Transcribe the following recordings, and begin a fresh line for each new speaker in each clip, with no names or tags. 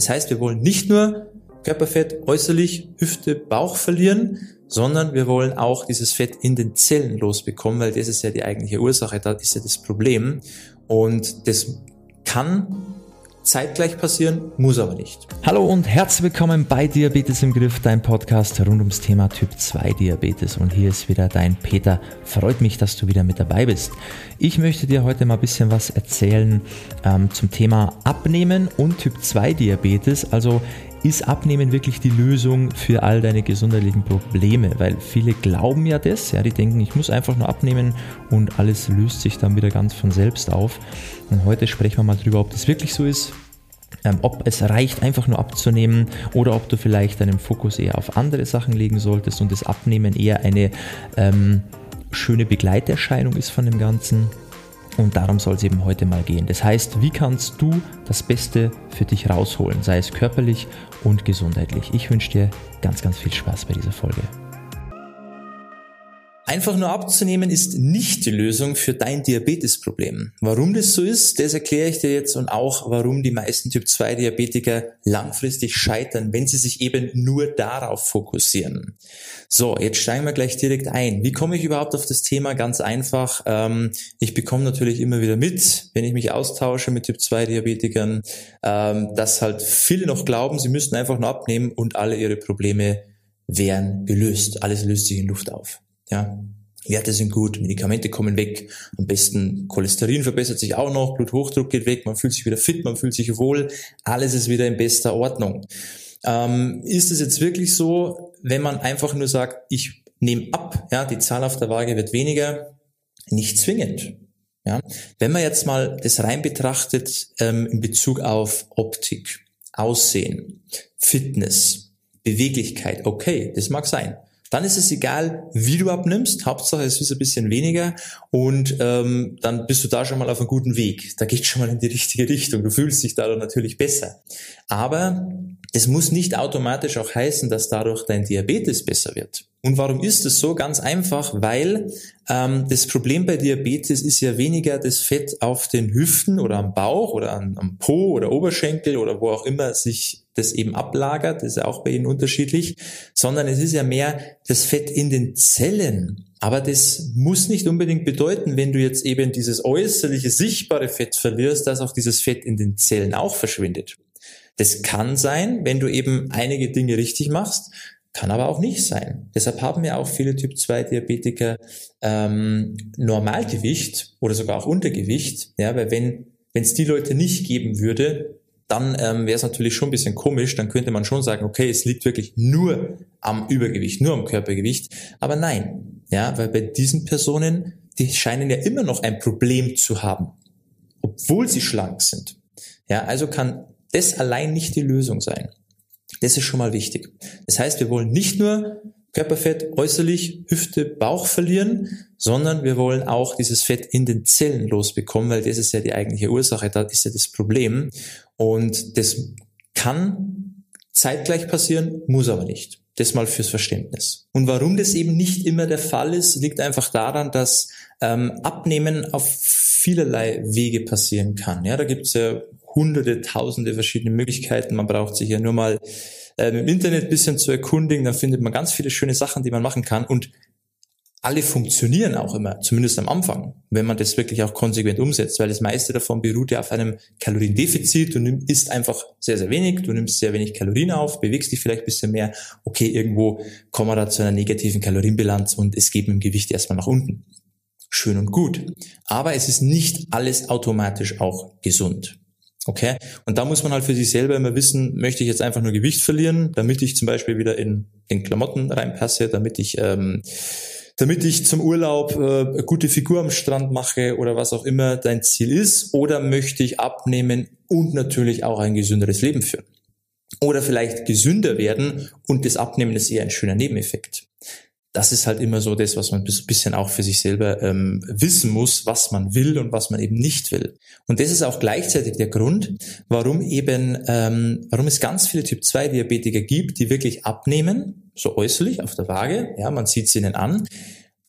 Das heißt, wir wollen nicht nur Körperfett äußerlich, Hüfte, Bauch verlieren, sondern wir wollen auch dieses Fett in den Zellen losbekommen, weil das ist ja die eigentliche Ursache, da ist ja das Problem. Und das kann zeitgleich passieren, muss aber nicht.
Hallo und herzlich willkommen bei Diabetes im Griff, dein Podcast rund ums Thema Typ 2 Diabetes. Und hier ist wieder dein Peter. Freut mich, dass du wieder mit dabei bist. Ich möchte dir heute mal ein bisschen was erzählen ähm, zum Thema Abnehmen und Typ 2 Diabetes. Also ist Abnehmen wirklich die Lösung für all deine gesundheitlichen Probleme? Weil viele glauben ja das, ja, die denken, ich muss einfach nur abnehmen und alles löst sich dann wieder ganz von selbst auf. Und heute sprechen wir mal drüber, ob das wirklich so ist. Ähm, ob es reicht, einfach nur abzunehmen oder ob du vielleicht deinen Fokus eher auf andere Sachen legen solltest und das Abnehmen eher eine ähm, schöne Begleiterscheinung ist von dem Ganzen. Und darum soll es eben heute mal gehen. Das heißt, wie kannst du das Beste für dich rausholen, sei es körperlich und gesundheitlich? Ich wünsche dir ganz, ganz viel Spaß bei dieser Folge.
Einfach nur abzunehmen ist nicht die Lösung für dein Diabetesproblem. Warum das so ist, das erkläre ich dir jetzt und auch, warum die meisten Typ-2-Diabetiker langfristig scheitern, wenn sie sich eben nur darauf fokussieren. So, jetzt steigen wir gleich direkt ein. Wie komme ich überhaupt auf das Thema? Ganz einfach. Ähm, ich bekomme natürlich immer wieder mit, wenn ich mich austausche mit Typ-2-Diabetikern, ähm, dass halt viele noch glauben, sie müssten einfach nur abnehmen und alle ihre Probleme wären gelöst. Alles löst sich in Luft auf. Ja, Werte sind gut, Medikamente kommen weg, am besten Cholesterin verbessert sich auch noch, Bluthochdruck geht weg, man fühlt sich wieder fit, man fühlt sich wohl, alles ist wieder in bester Ordnung. Ähm, ist es jetzt wirklich so, wenn man einfach nur sagt, ich nehme ab, ja, die Zahl auf der Waage wird weniger, nicht zwingend. Ja, wenn man jetzt mal das rein betrachtet ähm, in Bezug auf Optik, Aussehen, Fitness, Beweglichkeit, okay, das mag sein. Dann ist es egal, wie du abnimmst. Hauptsache es ist ein bisschen weniger und ähm, dann bist du da schon mal auf einem guten Weg. Da geht schon mal in die richtige Richtung. Du fühlst dich dadurch natürlich besser. Aber das muss nicht automatisch auch heißen, dass dadurch dein Diabetes besser wird. Und warum ist es so? Ganz einfach, weil ähm, das Problem bei Diabetes ist ja weniger das Fett auf den Hüften oder am Bauch oder am, am Po oder Oberschenkel oder wo auch immer sich das eben ablagert, das ist ja auch bei ihnen unterschiedlich, sondern es ist ja mehr das Fett in den Zellen. Aber das muss nicht unbedingt bedeuten, wenn du jetzt eben dieses äußerliche sichtbare Fett verlierst, dass auch dieses Fett in den Zellen auch verschwindet. Das kann sein, wenn du eben einige Dinge richtig machst, kann aber auch nicht sein. Deshalb haben ja auch viele Typ-2-Diabetiker ähm, Normalgewicht oder sogar auch Untergewicht, ja, weil wenn wenn es die Leute nicht geben würde, dann ähm, wäre es natürlich schon ein bisschen komisch. Dann könnte man schon sagen, okay, es liegt wirklich nur am Übergewicht, nur am Körpergewicht. Aber nein, ja, weil bei diesen Personen, die scheinen ja immer noch ein Problem zu haben, obwohl sie schlank sind. Ja, also kann das allein nicht die Lösung sein. Das ist schon mal wichtig. Das heißt, wir wollen nicht nur Körperfett äußerlich, Hüfte, Bauch verlieren, sondern wir wollen auch dieses Fett in den Zellen losbekommen, weil das ist ja die eigentliche Ursache, da ist ja das Problem. Und das kann zeitgleich passieren, muss aber nicht. Das mal fürs Verständnis. Und warum das eben nicht immer der Fall ist, liegt einfach daran, dass ähm, Abnehmen auf vielerlei Wege passieren kann. Ja, da gibt es ja hunderte, tausende verschiedene Möglichkeiten. Man braucht sich ja nur mal ähm, im Internet bisschen zu erkundigen, dann findet man ganz viele schöne Sachen, die man machen kann und alle funktionieren auch immer, zumindest am Anfang, wenn man das wirklich auch konsequent umsetzt, weil das meiste davon beruht ja auf einem Kaloriendefizit. Du isst einfach sehr, sehr wenig, du nimmst sehr wenig Kalorien auf, bewegst dich vielleicht ein bisschen mehr. Okay, irgendwo kommen wir da zu einer negativen Kalorienbilanz und es geht mit dem Gewicht erstmal nach unten. Schön und gut. Aber es ist nicht alles automatisch auch gesund. Okay? Und da muss man halt für sich selber immer wissen, möchte ich jetzt einfach nur Gewicht verlieren, damit ich zum Beispiel wieder in, in Klamotten reinpasse, damit ich, ähm, damit ich zum Urlaub äh, gute Figur am Strand mache oder was auch immer dein Ziel ist, oder möchte ich abnehmen und natürlich auch ein gesünderes Leben führen. Oder vielleicht gesünder werden und das Abnehmen ist eher ein schöner Nebeneffekt das ist halt immer so das, was man ein bisschen auch für sich selber ähm, wissen muss, was man will und was man eben nicht will. Und das ist auch gleichzeitig der Grund, warum eben, ähm, warum es ganz viele Typ-2-Diabetiker gibt, die wirklich abnehmen, so äußerlich auf der Waage, ja, man sieht es ihnen an,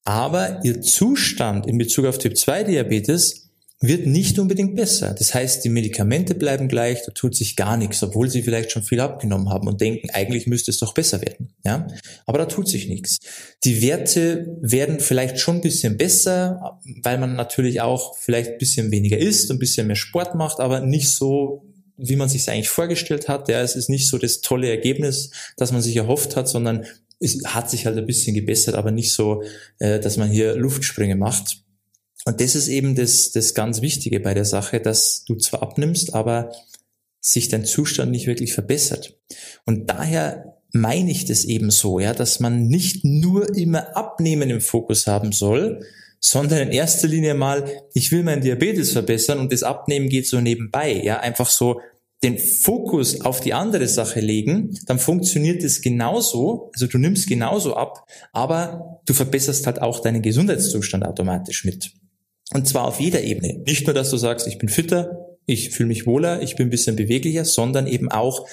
aber ihr Zustand in Bezug auf Typ-2-Diabetes wird nicht unbedingt besser. Das heißt, die Medikamente bleiben gleich, da tut sich gar nichts, obwohl sie vielleicht schon viel abgenommen haben und denken, eigentlich müsste es doch besser werden. Ja, aber da tut sich nichts. Die Werte werden vielleicht schon ein bisschen besser, weil man natürlich auch vielleicht ein bisschen weniger isst, ein bisschen mehr Sport macht, aber nicht so wie man sich eigentlich vorgestellt hat. Ja, es ist nicht so das tolle Ergebnis, das man sich erhofft hat, sondern es hat sich halt ein bisschen gebessert, aber nicht so, äh, dass man hier Luftsprünge macht. Und das ist eben das, das ganz Wichtige bei der Sache, dass du zwar abnimmst, aber sich dein Zustand nicht wirklich verbessert. Und daher meine ich das eben so, ja, dass man nicht nur immer Abnehmen im Fokus haben soll, sondern in erster Linie mal, ich will meinen Diabetes verbessern und das Abnehmen geht so nebenbei, ja, einfach so den Fokus auf die andere Sache legen, dann funktioniert es genauso, also du nimmst genauso ab, aber du verbesserst halt auch deinen Gesundheitszustand automatisch mit. Und zwar auf jeder Ebene. Nicht nur, dass du sagst, ich bin fitter, ich fühle mich wohler, ich bin ein bisschen beweglicher, sondern eben auch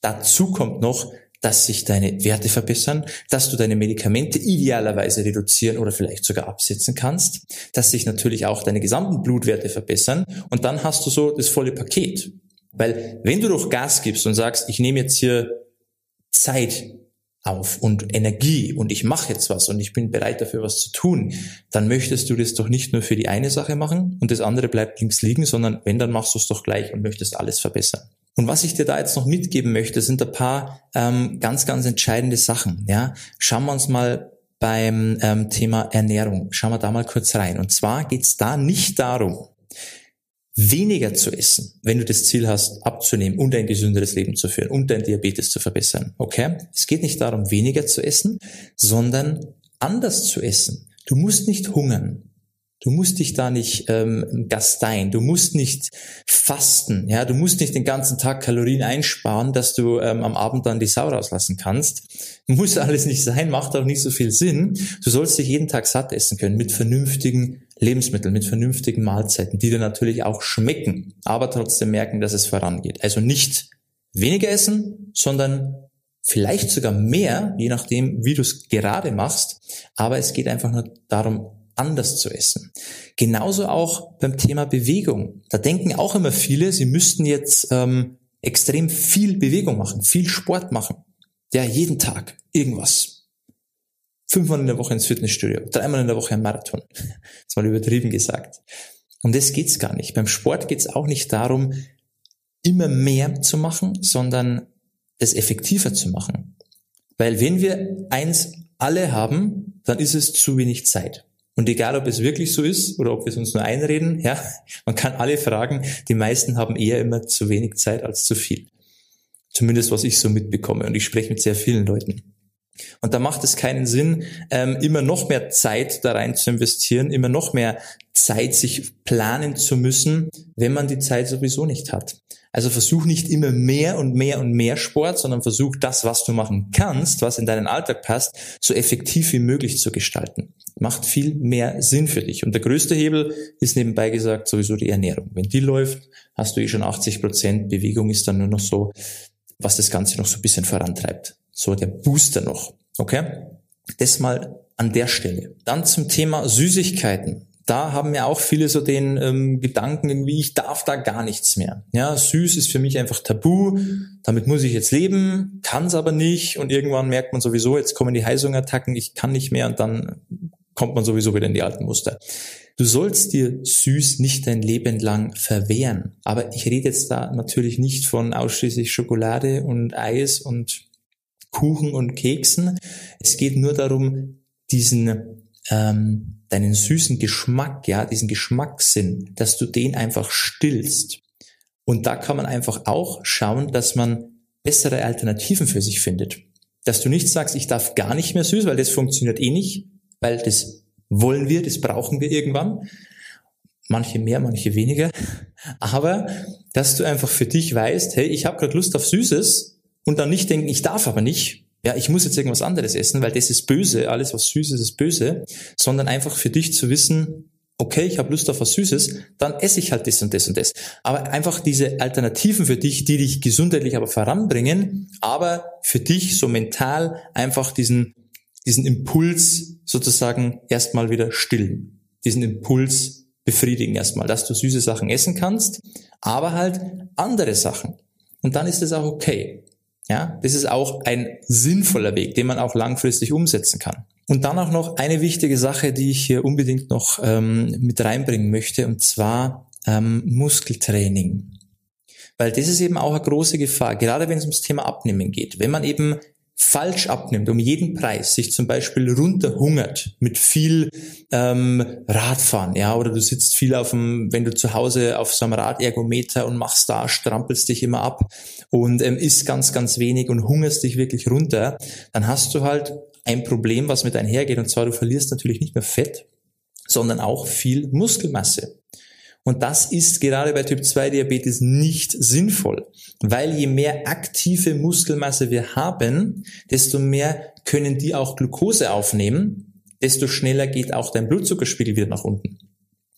dazu kommt noch, dass sich deine Werte verbessern, dass du deine Medikamente idealerweise reduzieren oder vielleicht sogar absetzen kannst, dass sich natürlich auch deine gesamten Blutwerte verbessern und dann hast du so das volle Paket. Weil wenn du doch Gas gibst und sagst, ich nehme jetzt hier Zeit auf und Energie und ich mache jetzt was und ich bin bereit dafür was zu tun, dann möchtest du das doch nicht nur für die eine Sache machen und das andere bleibt links liegen, sondern wenn, dann machst du es doch gleich und möchtest alles verbessern. Und was ich dir da jetzt noch mitgeben möchte, sind ein paar ähm, ganz, ganz entscheidende Sachen. Ja, schauen wir uns mal beim ähm, Thema Ernährung, schauen wir da mal kurz rein. Und zwar geht es da nicht darum, weniger zu essen, wenn du das Ziel hast, abzunehmen und ein gesünderes Leben zu führen und dein Diabetes zu verbessern. Okay? Es geht nicht darum, weniger zu essen, sondern anders zu essen. Du musst nicht hungern. Du musst dich da nicht ähm, gasteien, du musst nicht fasten, ja, du musst nicht den ganzen Tag Kalorien einsparen, dass du ähm, am Abend dann die Sau rauslassen kannst. Muss alles nicht sein, macht auch nicht so viel Sinn. Du sollst dich jeden Tag satt essen können mit vernünftigen Lebensmitteln, mit vernünftigen Mahlzeiten, die dir natürlich auch schmecken, aber trotzdem merken, dass es vorangeht. Also nicht weniger essen, sondern vielleicht sogar mehr, je nachdem, wie du es gerade machst. Aber es geht einfach nur darum, anders zu essen. Genauso auch beim Thema Bewegung. Da denken auch immer viele, sie müssten jetzt ähm, extrem viel Bewegung machen, viel Sport machen. Ja, jeden Tag irgendwas. Fünfmal in der Woche ins Fitnessstudio, dreimal in der Woche ein Marathon. Das war übertrieben gesagt. Um das geht's gar nicht. Beim Sport geht's auch nicht darum, immer mehr zu machen, sondern es effektiver zu machen. Weil wenn wir eins alle haben, dann ist es zu wenig Zeit. Und egal, ob es wirklich so ist oder ob wir es uns nur einreden, ja, man kann alle fragen, die meisten haben eher immer zu wenig Zeit als zu viel. Zumindest was ich so mitbekomme. Und ich spreche mit sehr vielen Leuten. Und da macht es keinen Sinn, ähm, immer noch mehr Zeit da rein zu investieren, immer noch mehr Zeit sich planen zu müssen, wenn man die Zeit sowieso nicht hat. Also versuch nicht immer mehr und mehr und mehr Sport, sondern versuch das, was du machen kannst, was in deinen Alltag passt, so effektiv wie möglich zu gestalten macht viel mehr Sinn für dich. Und der größte Hebel ist nebenbei gesagt sowieso die Ernährung. Wenn die läuft, hast du eh schon 80 Prozent. Bewegung ist dann nur noch so, was das Ganze noch so ein bisschen vorantreibt. So der Booster noch. Okay? Das mal an der Stelle. Dann zum Thema Süßigkeiten. Da haben ja auch viele so den ähm, Gedanken irgendwie, ich darf da gar nichts mehr. Ja, süß ist für mich einfach tabu. Damit muss ich jetzt leben, kann es aber nicht. Und irgendwann merkt man sowieso, jetzt kommen die Heißhungerattacken, ich kann nicht mehr und dann kommt man sowieso wieder in die alten Muster. Du sollst dir süß nicht dein Leben lang verwehren. Aber ich rede jetzt da natürlich nicht von ausschließlich Schokolade und Eis und Kuchen und Keksen. Es geht nur darum, diesen ähm, deinen süßen Geschmack, ja, diesen Geschmackssinn, dass du den einfach stillst. Und da kann man einfach auch schauen, dass man bessere Alternativen für sich findet. Dass du nicht sagst, ich darf gar nicht mehr süß, weil das funktioniert eh nicht, weil das wollen wir, das brauchen wir irgendwann. Manche mehr, manche weniger. Aber dass du einfach für dich weißt, hey, ich habe gerade Lust auf Süßes und dann nicht denken, ich darf aber nicht. Ja, ich muss jetzt irgendwas anderes essen, weil das ist böse, alles was süß ist, ist böse, sondern einfach für dich zu wissen, okay, ich habe Lust auf was Süßes, dann esse ich halt das und das und das. Aber einfach diese Alternativen für dich, die dich gesundheitlich aber voranbringen, aber für dich so mental einfach diesen diesen Impuls sozusagen erstmal wieder stillen. Diesen Impuls befriedigen erstmal, dass du süße Sachen essen kannst, aber halt andere Sachen. Und dann ist es auch okay. Ja, das ist auch ein sinnvoller Weg, den man auch langfristig umsetzen kann. Und dann auch noch eine wichtige Sache, die ich hier unbedingt noch ähm, mit reinbringen möchte, und zwar ähm, Muskeltraining. Weil das ist eben auch eine große Gefahr, gerade wenn es ums Thema Abnehmen geht. Wenn man eben falsch abnimmt, um jeden Preis, sich zum Beispiel runterhungert mit viel ähm, Radfahren, ja, oder du sitzt viel auf dem, wenn du zu Hause auf so einem Radergometer und machst da, strampelst dich immer ab und ähm, isst ganz, ganz wenig und hungerst dich wirklich runter, dann hast du halt ein Problem, was mit einhergeht, und zwar du verlierst natürlich nicht mehr Fett, sondern auch viel Muskelmasse. Und das ist gerade bei Typ 2 Diabetes nicht sinnvoll, weil je mehr aktive Muskelmasse wir haben, desto mehr können die auch Glucose aufnehmen, desto schneller geht auch dein Blutzuckerspiegel wieder nach unten.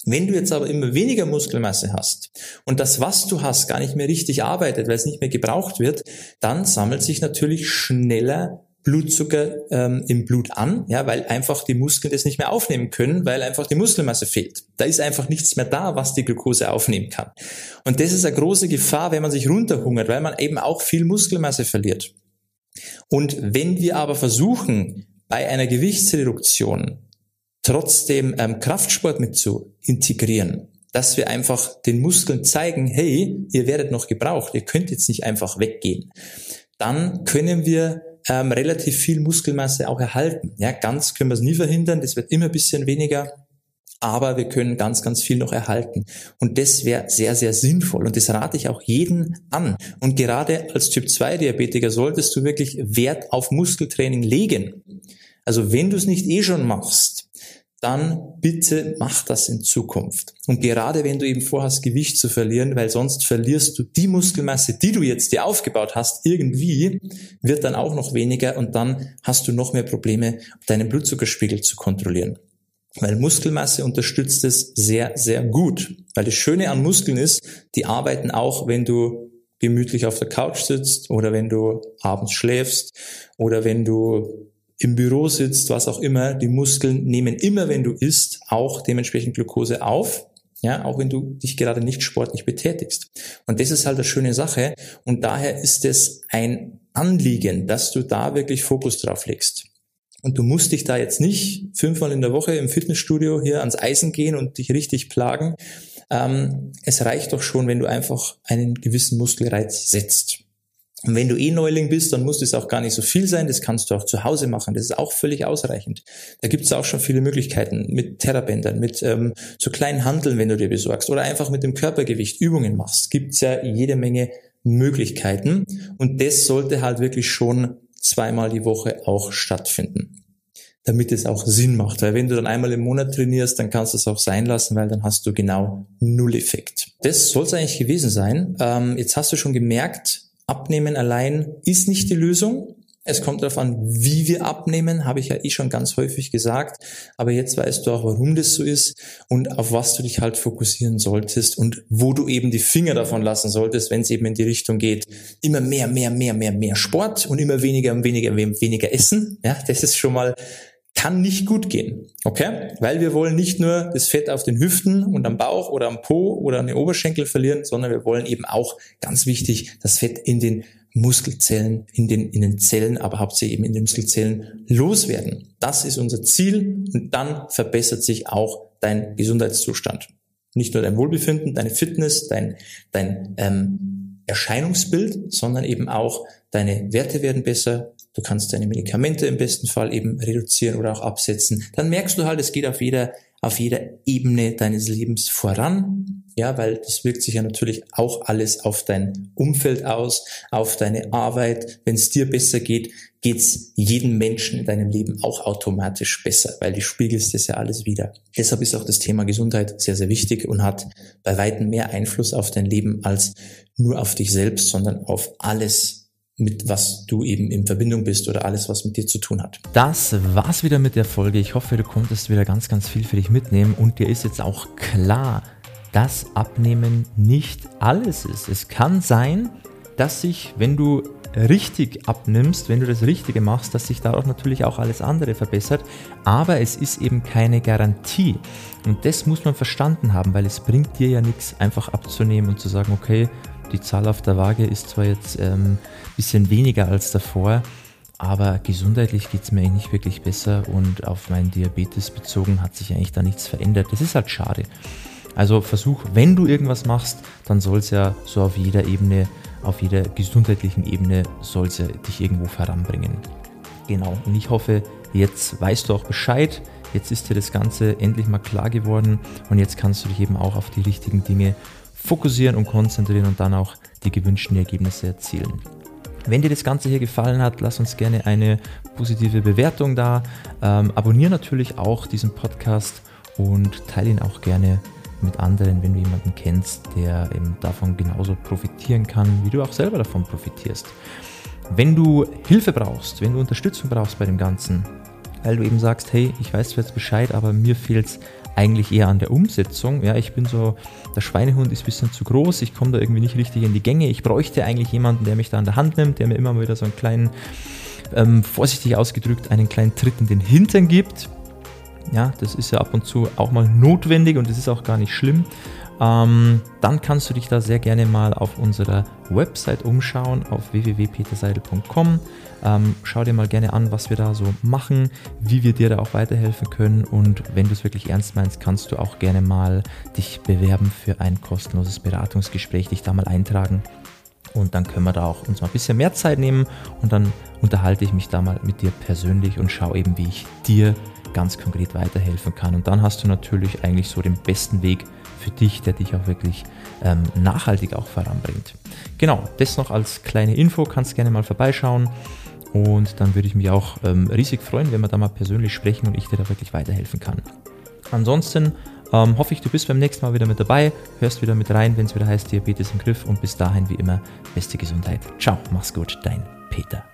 Wenn du jetzt aber immer weniger Muskelmasse hast und das, was du hast, gar nicht mehr richtig arbeitet, weil es nicht mehr gebraucht wird, dann sammelt sich natürlich schneller Blutzucker ähm, im Blut an, ja, weil einfach die Muskeln das nicht mehr aufnehmen können, weil einfach die Muskelmasse fehlt. Da ist einfach nichts mehr da, was die Glucose aufnehmen kann. Und das ist eine große Gefahr, wenn man sich runterhungert, weil man eben auch viel Muskelmasse verliert. Und wenn wir aber versuchen, bei einer Gewichtsreduktion trotzdem ähm, Kraftsport mit zu integrieren, dass wir einfach den Muskeln zeigen, hey, ihr werdet noch gebraucht, ihr könnt jetzt nicht einfach weggehen, dann können wir ähm, relativ viel Muskelmasse auch erhalten. Ja, ganz können wir es nie verhindern, das wird immer ein bisschen weniger, aber wir können ganz, ganz viel noch erhalten. Und das wäre sehr, sehr sinnvoll. Und das rate ich auch jeden an. Und gerade als Typ-2-Diabetiker solltest du wirklich Wert auf Muskeltraining legen. Also wenn du es nicht eh schon machst, dann bitte mach das in Zukunft. Und gerade wenn du eben vorhast, Gewicht zu verlieren, weil sonst verlierst du die Muskelmasse, die du jetzt dir aufgebaut hast, irgendwie, wird dann auch noch weniger und dann hast du noch mehr Probleme, deinen Blutzuckerspiegel zu kontrollieren. Weil Muskelmasse unterstützt es sehr, sehr gut. Weil das Schöne an Muskeln ist, die arbeiten auch, wenn du gemütlich auf der Couch sitzt oder wenn du abends schläfst oder wenn du im Büro sitzt, was auch immer, die Muskeln nehmen immer, wenn du isst, auch dementsprechend Glucose auf. Ja, auch wenn du dich gerade nicht sportlich betätigst. Und das ist halt eine schöne Sache. Und daher ist es ein Anliegen, dass du da wirklich Fokus drauf legst. Und du musst dich da jetzt nicht fünfmal in der Woche im Fitnessstudio hier ans Eisen gehen und dich richtig plagen. Ähm, es reicht doch schon, wenn du einfach einen gewissen Muskelreiz setzt. Und wenn du eh Neuling bist, dann muss das auch gar nicht so viel sein. Das kannst du auch zu Hause machen. Das ist auch völlig ausreichend. Da gibt es auch schon viele Möglichkeiten mit Therabändern, mit ähm, so kleinen Handeln, wenn du dir besorgst, oder einfach mit dem Körpergewicht Übungen machst. Gibt's ja jede Menge Möglichkeiten. Und das sollte halt wirklich schon zweimal die Woche auch stattfinden damit es auch Sinn macht. Weil wenn du dann einmal im Monat trainierst, dann kannst du es auch sein lassen, weil dann hast du genau Null Effekt. Das soll es eigentlich gewesen sein. Ähm, jetzt hast du schon gemerkt, Abnehmen allein ist nicht die Lösung. Es kommt darauf an, wie wir abnehmen, habe ich ja eh schon ganz häufig gesagt. Aber jetzt weißt du auch, warum das so ist und auf was du dich halt fokussieren solltest und wo du eben die Finger davon lassen solltest, wenn es eben in die Richtung geht, immer mehr, mehr, mehr, mehr, mehr Sport und immer weniger und weniger, weniger Essen. Ja, das ist schon mal kann nicht gut gehen. Okay? Weil wir wollen nicht nur das Fett auf den Hüften und am Bauch oder am Po oder an den Oberschenkel verlieren, sondern wir wollen eben auch, ganz wichtig, das Fett in den Muskelzellen, in den, in den Zellen, aber hauptsächlich eben in den Muskelzellen loswerden. Das ist unser Ziel und dann verbessert sich auch dein Gesundheitszustand. Nicht nur dein Wohlbefinden, deine Fitness, dein, dein ähm, Erscheinungsbild, sondern eben auch deine Werte werden besser, Du kannst deine Medikamente im besten Fall eben reduzieren oder auch absetzen. Dann merkst du halt, es geht auf jeder, auf jeder Ebene deines Lebens voran. Ja, weil das wirkt sich ja natürlich auch alles auf dein Umfeld aus, auf deine Arbeit. Wenn es dir besser geht, geht's jedem Menschen in deinem Leben auch automatisch besser, weil du spiegelst das ja alles wieder. Deshalb ist auch das Thema Gesundheit sehr, sehr wichtig und hat bei weitem mehr Einfluss auf dein Leben als nur auf dich selbst, sondern auf alles, mit was du eben in Verbindung bist oder alles, was mit dir zu tun hat.
Das war's wieder mit der Folge. Ich hoffe, du konntest wieder ganz, ganz viel für dich mitnehmen und dir ist jetzt auch klar, dass Abnehmen nicht alles ist. Es kann sein, dass sich, wenn du richtig abnimmst, wenn du das Richtige machst, dass sich dadurch natürlich auch alles andere verbessert. Aber es ist eben keine Garantie. Und das muss man verstanden haben, weil es bringt dir ja nichts, einfach abzunehmen und zu sagen, okay, die Zahl auf der Waage ist zwar jetzt ein ähm, bisschen weniger als davor, aber gesundheitlich geht es mir eigentlich nicht wirklich besser und auf meinen Diabetes bezogen hat sich eigentlich da nichts verändert. Das ist halt schade. Also versuch, wenn du irgendwas machst, dann soll es ja so auf jeder Ebene, auf jeder gesundheitlichen Ebene, soll es ja dich irgendwo voranbringen. Genau, und ich hoffe, jetzt weißt du auch Bescheid, jetzt ist dir das Ganze endlich mal klar geworden und jetzt kannst du dich eben auch auf die richtigen Dinge fokussieren und konzentrieren und dann auch die gewünschten Ergebnisse erzielen. Wenn dir das Ganze hier gefallen hat, lass uns gerne eine positive Bewertung da. Ähm, abonniere natürlich auch diesen Podcast und teile ihn auch gerne mit anderen, wenn du jemanden kennst, der eben davon genauso profitieren kann, wie du auch selber davon profitierst. Wenn du Hilfe brauchst, wenn du Unterstützung brauchst bei dem Ganzen, weil du eben sagst, hey, ich weiß jetzt Bescheid, aber mir fehlt es eigentlich eher an der Umsetzung. Ja, ich bin so, der Schweinehund ist ein bisschen zu groß, ich komme da irgendwie nicht richtig in die Gänge. Ich bräuchte eigentlich jemanden, der mich da an der Hand nimmt, der mir immer mal wieder so einen kleinen, ähm, vorsichtig ausgedrückt, einen kleinen Tritt in den Hintern gibt. Ja, das ist ja ab und zu auch mal notwendig und das ist auch gar nicht schlimm. Ähm, dann kannst du dich da sehr gerne mal auf unserer Website umschauen, auf www.peterseidel.com. Ähm, schau dir mal gerne an, was wir da so machen, wie wir dir da auch weiterhelfen können. Und wenn du es wirklich ernst meinst, kannst du auch gerne mal dich bewerben für ein kostenloses Beratungsgespräch, dich da mal eintragen. Und dann können wir da auch uns mal ein bisschen mehr Zeit nehmen und dann unterhalte ich mich da mal mit dir persönlich und schaue eben, wie ich dir ganz konkret weiterhelfen kann. Und dann hast du natürlich eigentlich so den besten Weg für dich, der dich auch wirklich ähm, nachhaltig auch voranbringt. Genau, das noch als kleine Info, kannst gerne mal vorbeischauen. Und dann würde ich mich auch ähm, riesig freuen, wenn wir da mal persönlich sprechen und ich dir da wirklich weiterhelfen kann. Ansonsten ähm, hoffe ich, du bist beim nächsten Mal wieder mit dabei, hörst wieder mit rein, wenn es wieder heißt Diabetes im Griff und bis dahin wie immer beste Gesundheit. Ciao, mach's gut, dein Peter.